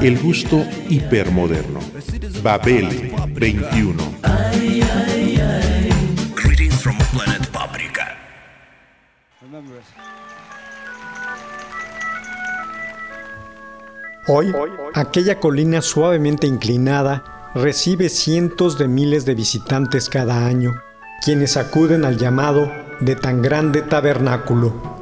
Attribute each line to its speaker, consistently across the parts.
Speaker 1: El gusto hipermoderno. Babel 21.
Speaker 2: Greetings from planet Paprika.
Speaker 3: Hoy, aquella colina suavemente inclinada recibe cientos de miles de visitantes cada año, quienes acuden al llamado de tan grande tabernáculo.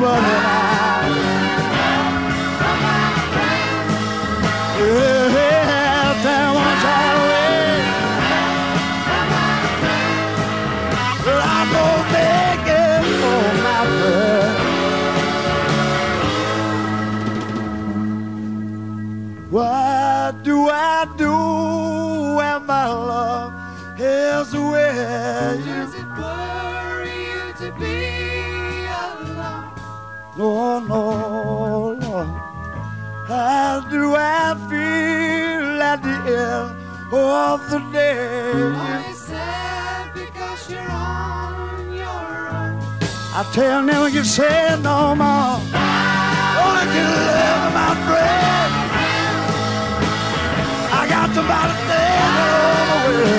Speaker 4: Away. Well, I for my. What do I do when my love is?
Speaker 5: Does it worry you to be?
Speaker 4: No, no, no. How do I feel at the end of the day?
Speaker 5: Are you sad because you're on your own?
Speaker 4: I tell them you say no more. Only can live my friend. I got somebody there all the way.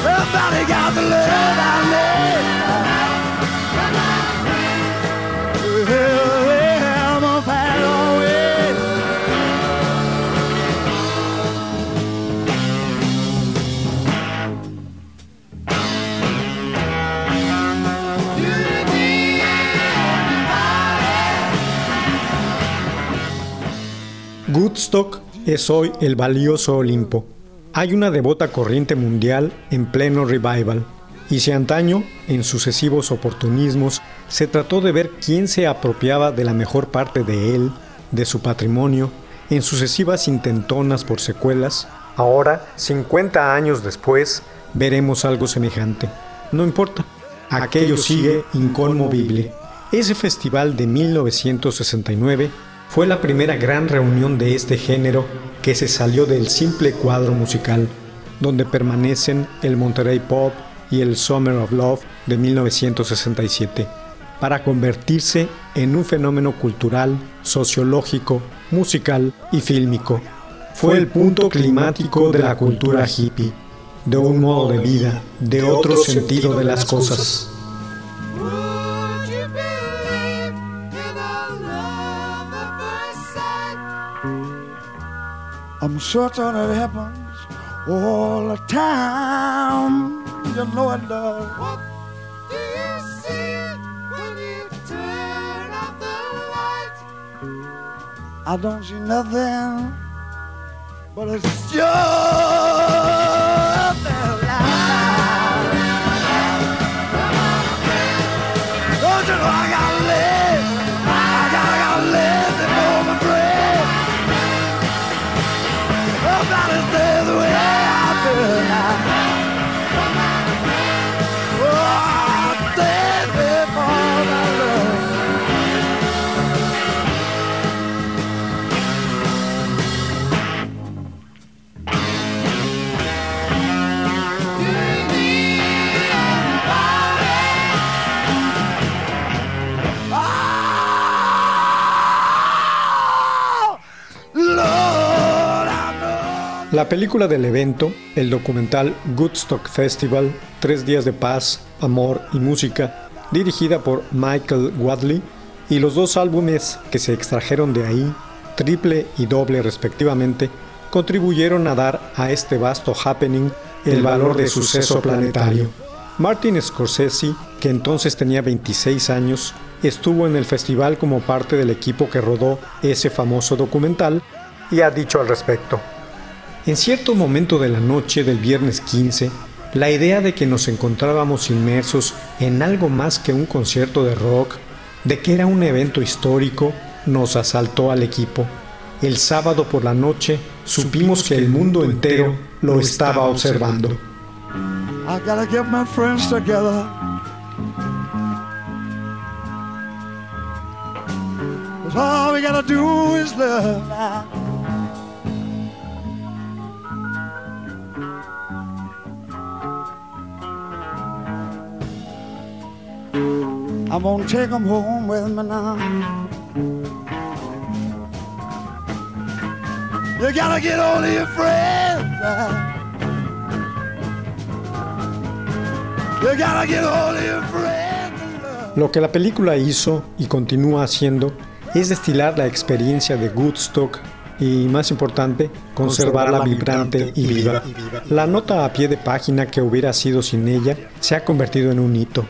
Speaker 4: Somebody got the love I need.
Speaker 3: Woodstock es hoy el valioso Olimpo. Hay una devota corriente mundial en pleno revival, y si antaño, en sucesivos oportunismos, se trató de ver quién se apropiaba de la mejor parte de él, de su patrimonio, en sucesivas intentonas por secuelas, ahora, 50 años después, veremos algo semejante. No importa, aquello sigue inconmovible. Ese festival de 1969 fue la primera gran reunión de este género que se salió del simple cuadro musical, donde permanecen el Monterey Pop y el Summer of Love de 1967, para convertirse en un fenómeno cultural, sociológico, musical y fílmico. Fue el punto climático de la cultura hippie, de un modo de vida, de otro sentido de las cosas.
Speaker 4: I'm certain it happens all the time. You know it does.
Speaker 5: What do you see when you turn off the light?
Speaker 4: I don't see nothing but it's just
Speaker 3: La película del evento, el documental Woodstock Festival, Tres días de paz, amor y música, dirigida por Michael Wadley, y los dos álbumes que se extrajeron de ahí, triple y doble respectivamente, contribuyeron a dar a este vasto happening el valor de suceso planetario. Martin Scorsese, que entonces tenía 26 años, estuvo en el festival como parte del equipo que rodó ese famoso documental y ha dicho al respecto. En cierto momento de la noche del viernes 15, la idea de que nos encontrábamos inmersos en algo más que un concierto de rock, de que era un evento histórico, nos asaltó al equipo. El sábado por la noche supimos que el mundo entero lo estaba observando.
Speaker 4: I gotta get my friends together. Cause all we gotta do is love Take them home with me now. You gotta get all of your friends. You gotta get all of your friends.
Speaker 3: Lo que la película hizo y continúa haciendo es destilar la experiencia de Woodstock y, más importante, conservarla vibrante y viva. La nota a pie de página que hubiera sido sin ella se ha convertido en un hito.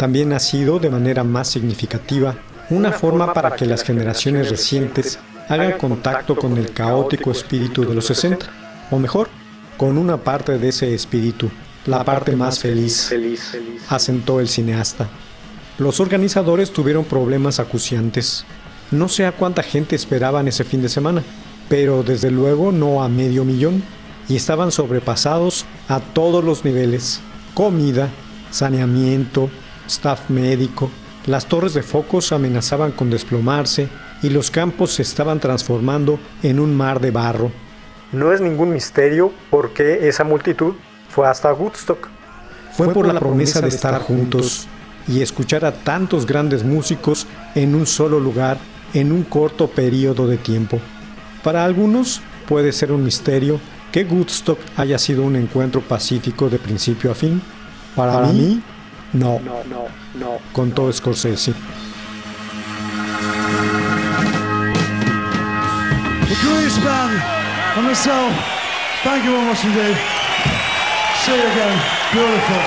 Speaker 3: También ha sido, de manera más significativa, una forma para que las generaciones recientes hagan contacto con el caótico espíritu de los 60, o mejor, con una parte de ese espíritu, la parte más feliz, asentó el cineasta. Los organizadores tuvieron problemas acuciantes. No sé a cuánta gente esperaban ese fin de semana, pero desde luego no a medio millón, y estaban sobrepasados a todos los niveles. Comida, saneamiento, staff médico, las torres de focos amenazaban con desplomarse y los campos se estaban transformando en un mar de barro. No es ningún misterio por qué esa multitud fue hasta Woodstock. Fue por la promesa de estar juntos y escuchar a tantos grandes músicos en un solo lugar en un corto periodo de tiempo. Para algunos puede ser un misterio que Woodstock haya sido un encuentro pacífico de principio a fin. Para, mí, no, contó Scorsese.
Speaker 4: The Grease Band and myself, thank you very much indeed. See you again. Beautiful.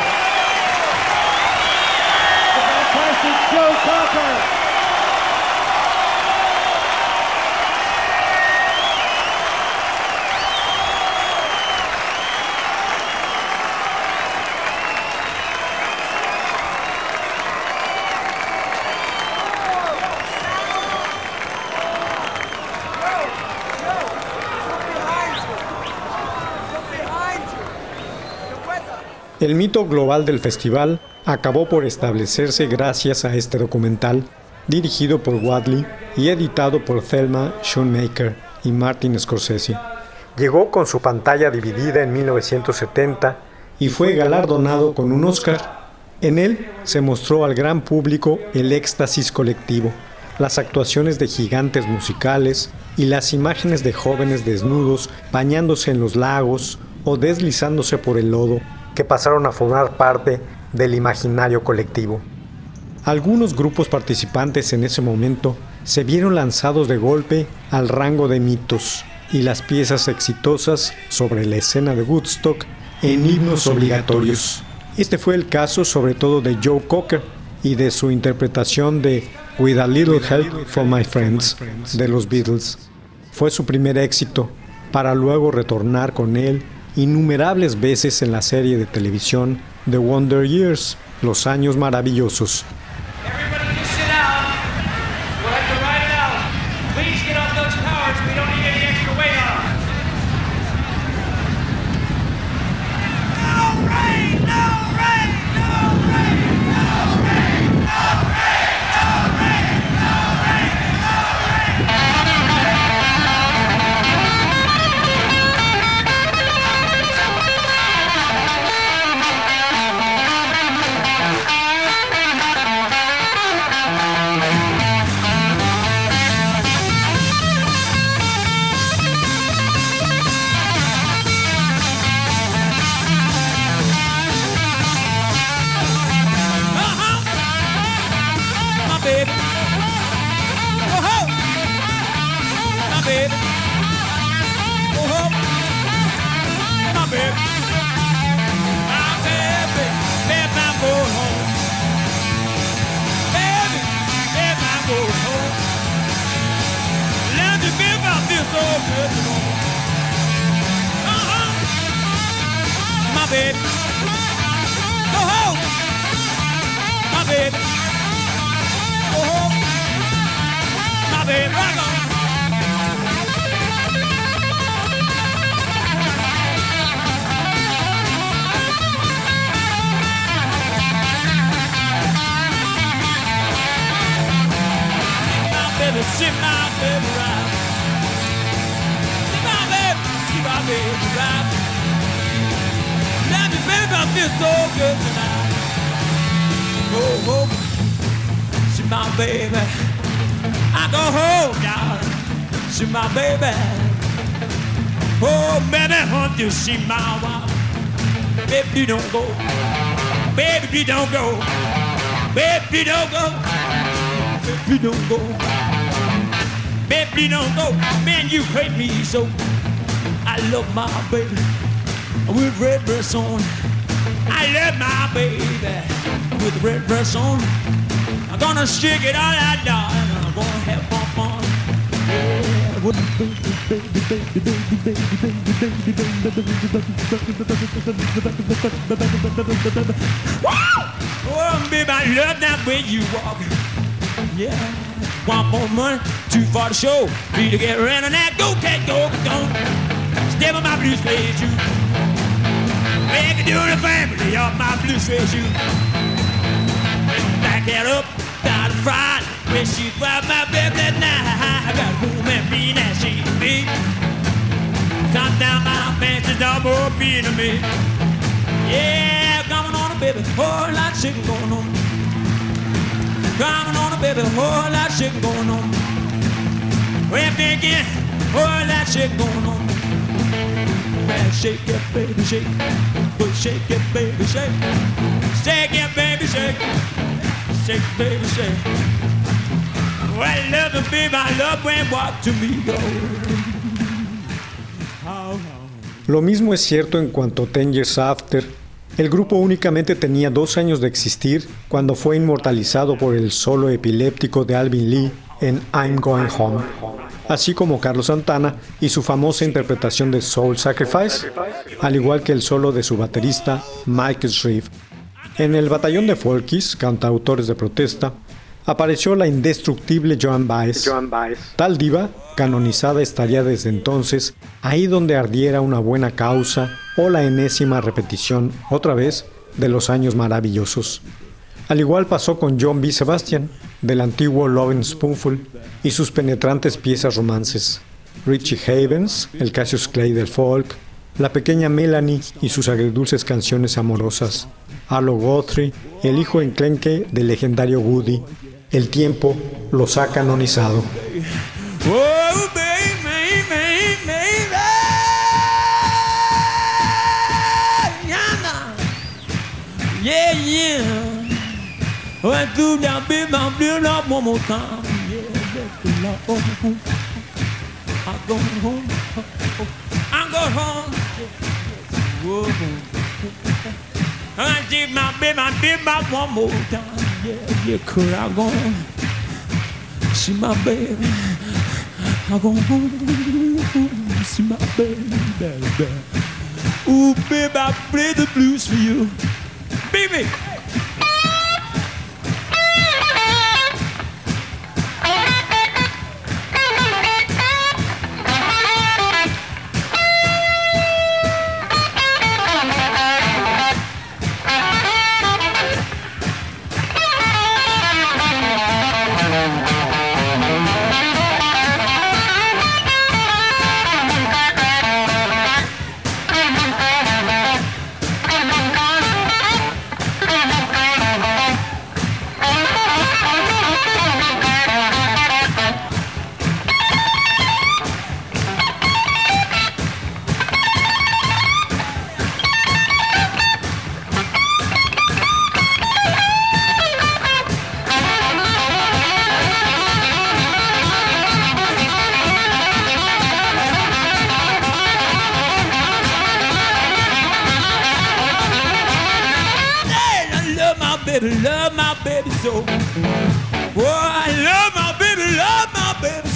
Speaker 4: Fantastic Joe Cocker.
Speaker 3: El mito global del festival acabó por establecerse gracias a este documental, dirigido por Wadley y editado por Thelma Schoonmaker y Martin Scorsese. Llegó con su pantalla dividida en 1970 y fue galardonado con un Oscar. En él se mostró al gran público el éxtasis colectivo, las actuaciones de gigantes musicales y las imágenes de jóvenes desnudos bañándose en los lagos o deslizándose por el lodo que pasaron a formar parte del imaginario colectivo. Algunos grupos participantes en ese momento se vieron lanzados de golpe al rango de mitos y las piezas exitosas sobre la escena de Woodstock en himnos obligatorios. Este fue el caso sobre todo de Joe Cocker y de su interpretación de With a Little Help from My Friends de los Beatles. Fue su primer éxito para luego retornar con él innumerables veces en la serie de televisión The Wonder Years, Los Años Maravillosos.
Speaker 6: See my baby. Oh, I want you see my wife. Baby, don't go. Baby, don't go. Baby, don't go. Baby, don't go. Baby, don't go. Man, you hate me so. I love my baby with red dress on. I love my baby with red dress on. Gonna stick it all out, darling. I'm gonna have fun, fun. Yeah. Oh, baby, I love that way you walk. Yeah. One more money, two for the show. Need to get around on that. Go, cat, go, go. Step on my blue suede shoe. Make it do the family of my blue suede shoe. Back it up, front. When she grabbed my baby that night, I got home and free now she be. Top down my double being to me. Yeah, coming on a baby, whole lot shit going on. Coming on a baby, whole lot shit going on. Well, thinking, whole lot shit going on. Man, shake it, baby, shake. But shake it, baby, shake. Shake it, baby, shake.
Speaker 3: Lo mismo es cierto en cuanto a Ten Years After. El grupo únicamente tenía dos años de existir cuando fue inmortalizado por el solo epiléptico de Alvin Lee en I'm Going Home, así como Carlos Santana y su famosa interpretación de Soul Sacrifice, al igual que el solo de su baterista Mike Shreve. En el batallón de Folkies, cantautores de protesta, apareció la indestructible Joan Baez. Tal diva, canonizada estaría desde entonces ahí donde ardiera una buena causa o la enésima repetición, otra vez, de los años maravillosos. Al igual pasó con John B. Sebastian, del antiguo Lovin' Spoonful, y sus penetrantes piezas romances. Richie Havens, el Cassius Clay del folk, la pequeña Melanie y sus agridulces canciones amorosas. Arlo Guthrie, el hijo enclenque del legendario Woody, el tiempo los ha canonizado. Yeah, yeah. Whoa. I did my baby, my baby, one more time. Yeah, yeah, could I go see my baby? I go home.
Speaker 6: see my baby, baby. Ooh, baby, I play the blues for you. Baby!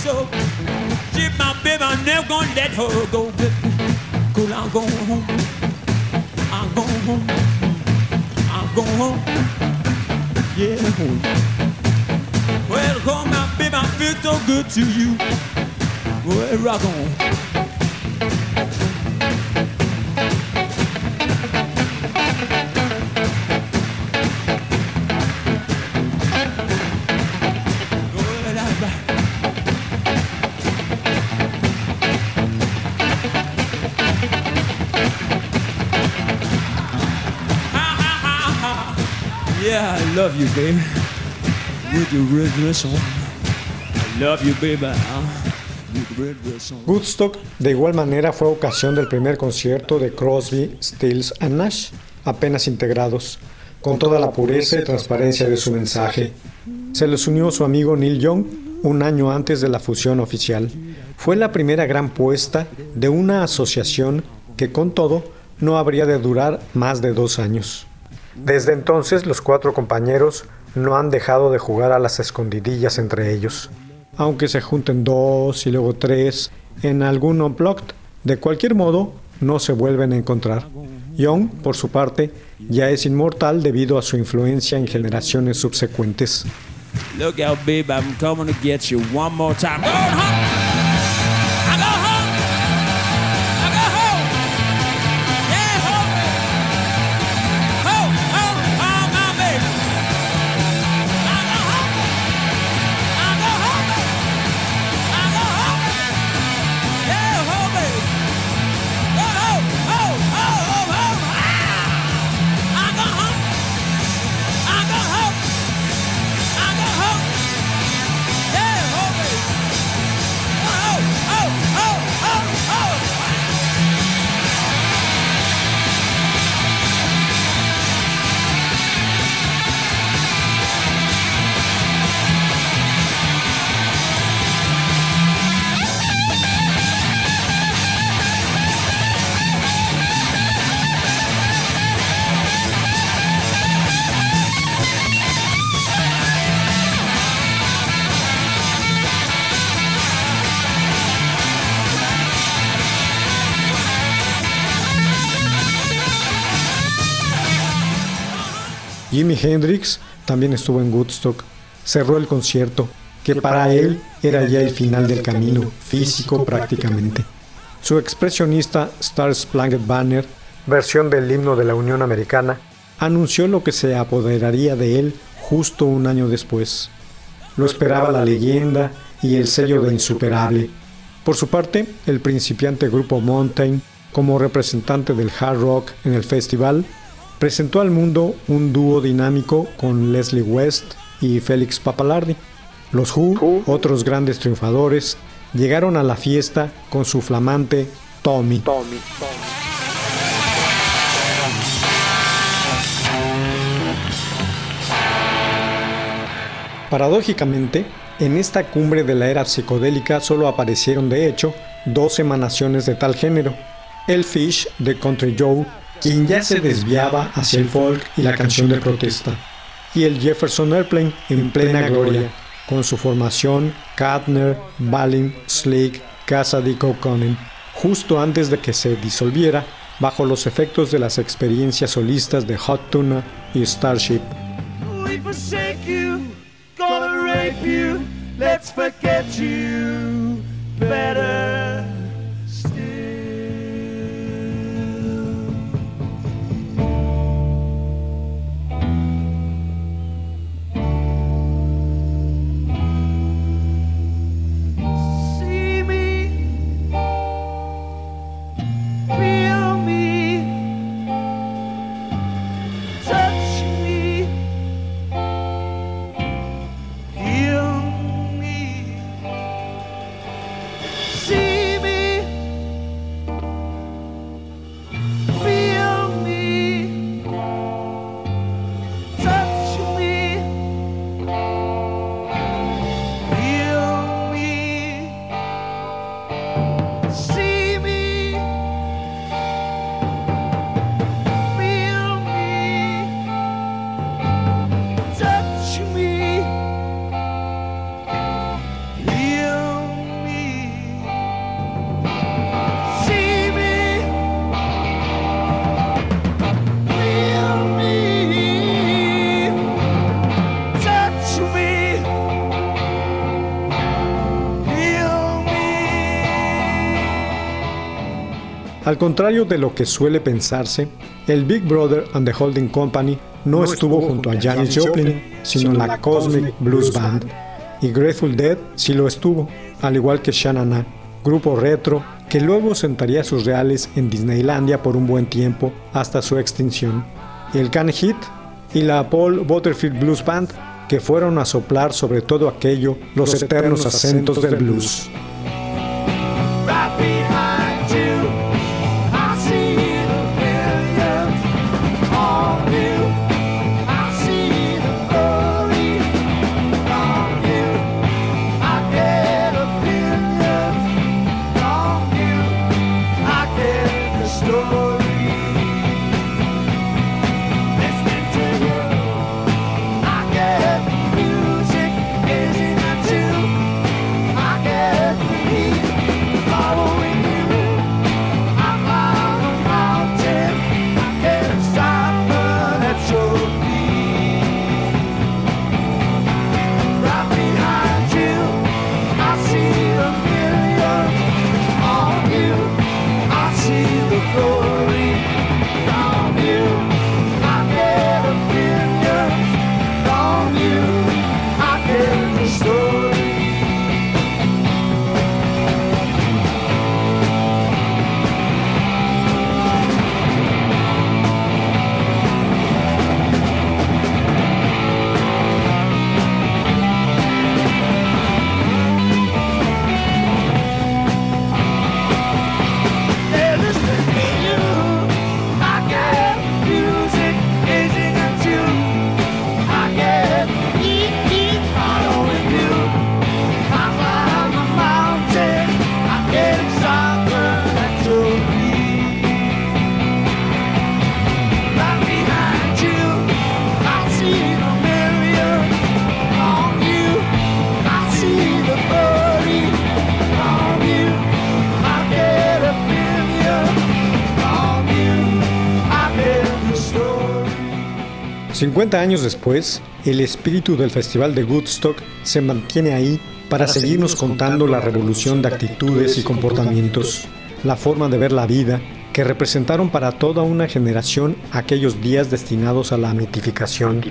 Speaker 6: So. She's my baby, I'm never gonna let her go. Cause I'm going home. I'm going home. I'm going home. Yeah, home. Well, home, my baby, I feel so good to you. Well, rock on. Love you, baby. With your red dress on. I love you, baby. on.
Speaker 3: Woodstock de igual manera fue ocasión del primer concierto de Crosby, Stills and Nash, apenas integrados, con toda la pureza y transparencia de su mensaje. Se les unió su amigo Neil Young un año antes de la fusión oficial. Fue la primera gran puesta de una asociación que con todo no habría de durar más de dos años. Desde entonces los cuatro compañeros no han dejado de jugar a las escondidillas entre ellos. Aunque se junten dos y luego tres en algún unplugged, de cualquier modo no se vuelven a encontrar. Young, por su parte, ya es inmortal debido a su influencia en generaciones subsecuentes.
Speaker 6: Look out, babe, I'm coming to get you one more time.
Speaker 3: Jimi Hendrix también estuvo en Woodstock. Cerró el concierto, que para él era ya el final del camino, físico prácticamente. Su expresionista Star Spangled Banner, versión del himno de la Unión Americana, anunció lo que se apoderaría de él justo un año después. Lo esperaba la leyenda y el sello de insuperable. Por su parte, el principiante grupo Mountain, como representante del hard rock en el festival, presentó al mundo un dúo dinámico con Leslie West y Félix Papalardi. Los Who, otros grandes triunfadores, llegaron a la fiesta con su flamante Tommy. Paradójicamente, en esta cumbre de la era psicodélica solo aparecieron de hecho dos emanaciones de tal género. El Fish de Country Joe, quien ya se desviaba hacia el folk y la canción de protesta, y el Jefferson Airplane en plena gloria, con su formación Katner, Balin, Slick, Cassidy Coconen, justo antes de que se disolviera bajo los efectos de las experiencias solistas de Hot Tuna y Starship. Al contrario de lo que suele pensarse, el Big Brother and the Holding Company no, estuvo junto a Janis Joplin, sino en la Cosmic Blues Band, y Grateful Dead sí lo estuvo, al igual que Shanana, grupo retro que luego sentaría sus reales en Disneylandia por un buen tiempo hasta su extinción, el Can Hit y la Paul Butterfield Blues Band, que fueron a soplar sobre todo aquello los, eternos acentos del blues. 50 años después, el espíritu del Festival de Woodstock se mantiene ahí para seguirnos contando la revolución de actitudes y comportamientos, la forma de ver la vida que representaron para toda una generación aquellos días destinados a la mitificación,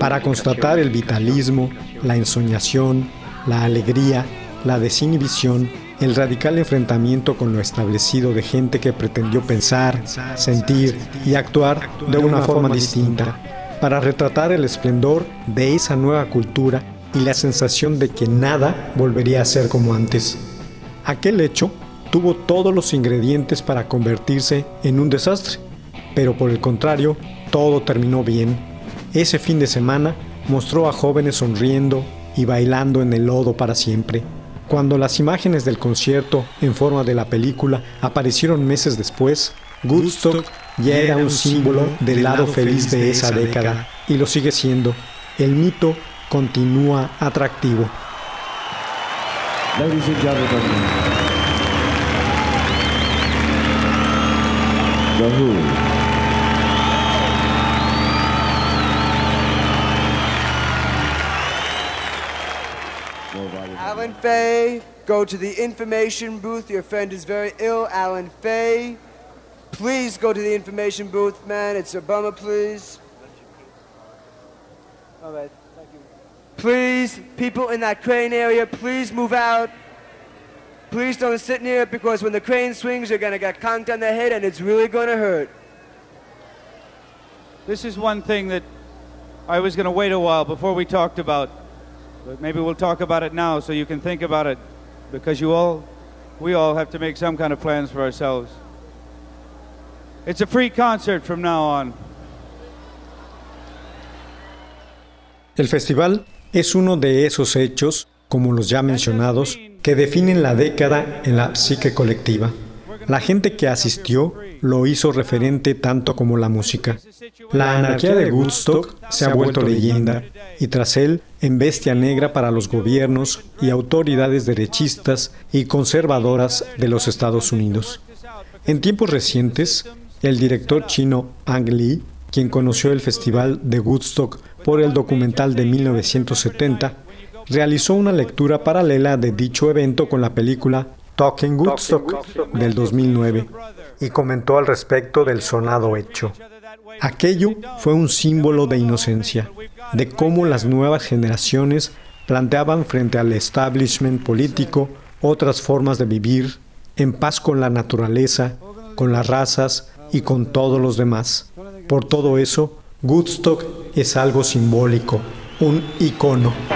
Speaker 3: para constatar el vitalismo, la ensoñación, la alegría, la desinhibición, el radical enfrentamiento con lo establecido de gente que pretendió pensar, sentir y actuar de una forma distinta, para retratar el esplendor de esa nueva cultura y la sensación de que nada volvería a ser como antes. Aquel hecho tuvo todos los ingredientes para convertirse en un desastre, pero por el contrario, todo terminó bien. Ese fin de semana mostró a jóvenes sonriendo y bailando en el lodo para siempre. Cuando las imágenes del concierto en forma de la película aparecieron meses después, Woodstock ya era un símbolo del lado feliz de esa década y lo sigue siendo. El mito continúa atractivo.
Speaker 7: Ladies and gentlemen, The Who.
Speaker 8: Alan Fay, go to the information booth. Your friend is very ill. Alan Fay, please go to the information booth, man. It's a bummer, please. All right, thank you. Please, people in that crane area, please move out. Please don't sit near it because when the crane swings, you're gonna get conked on the head and it's really gonna hurt.
Speaker 9: This is one thing that I was going to wait a while before we talked about, but maybe we'll talk about it now so you can think about it because you all, we all have to make some kind of plans for ourselves. It's a free concert from now on.
Speaker 3: El festival es uno de esos hechos, como los ya mencionados, que definen la década en la psique colectiva. La gente que asistió lo hizo referente tanto como la música. La anarquía de Woodstock se ha vuelto leyenda y tras él en bestia negra para los gobiernos y autoridades derechistas y conservadoras de los Estados Unidos. En tiempos recientes, el director chino Ang Lee, quien conoció el festival de Woodstock por el documental de 1970, realizó una lectura paralela de dicho evento con la película Talking Woodstock del 2009 y comentó al respecto del sonado hecho. Aquello fue un símbolo de inocencia, de cómo las nuevas generaciones planteaban frente al establishment político otras formas de vivir en paz con la naturaleza, con las razas y con todos los demás. Por todo eso, Woodstock es algo simbólico, un icono.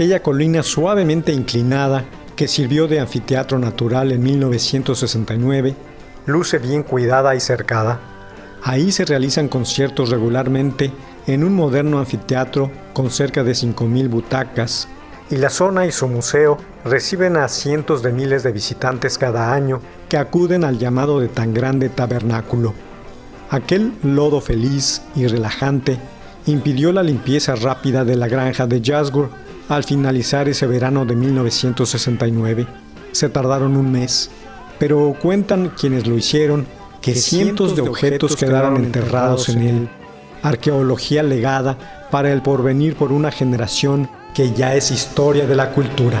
Speaker 3: Aquella colina suavemente inclinada que sirvió de anfiteatro natural en 1969, luce bien cuidada y cercada. Ahí se realizan conciertos regularmente en un moderno anfiteatro con cerca de 5.000 butacas, y la zona y su museo reciben a cientos de miles de visitantes cada año que acuden al llamado de tan grande tabernáculo. Aquel lodo feliz y relajante impidió la limpieza rápida de la granja de Jasgur al finalizar ese verano de 1969. Se tardaron un mes, pero cuentan quienes lo hicieron que, cientos de objetos quedaron enterrados en él. Arqueología legada para el porvenir por una generación que ya es historia de la cultura.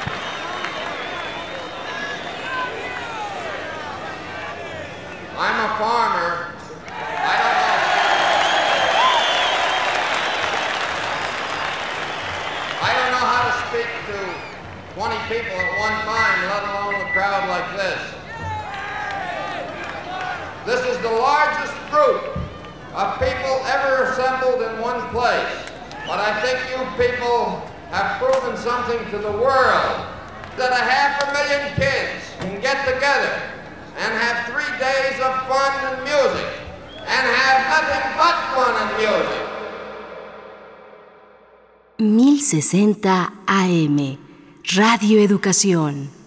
Speaker 7: 1060 AM Radio Educación.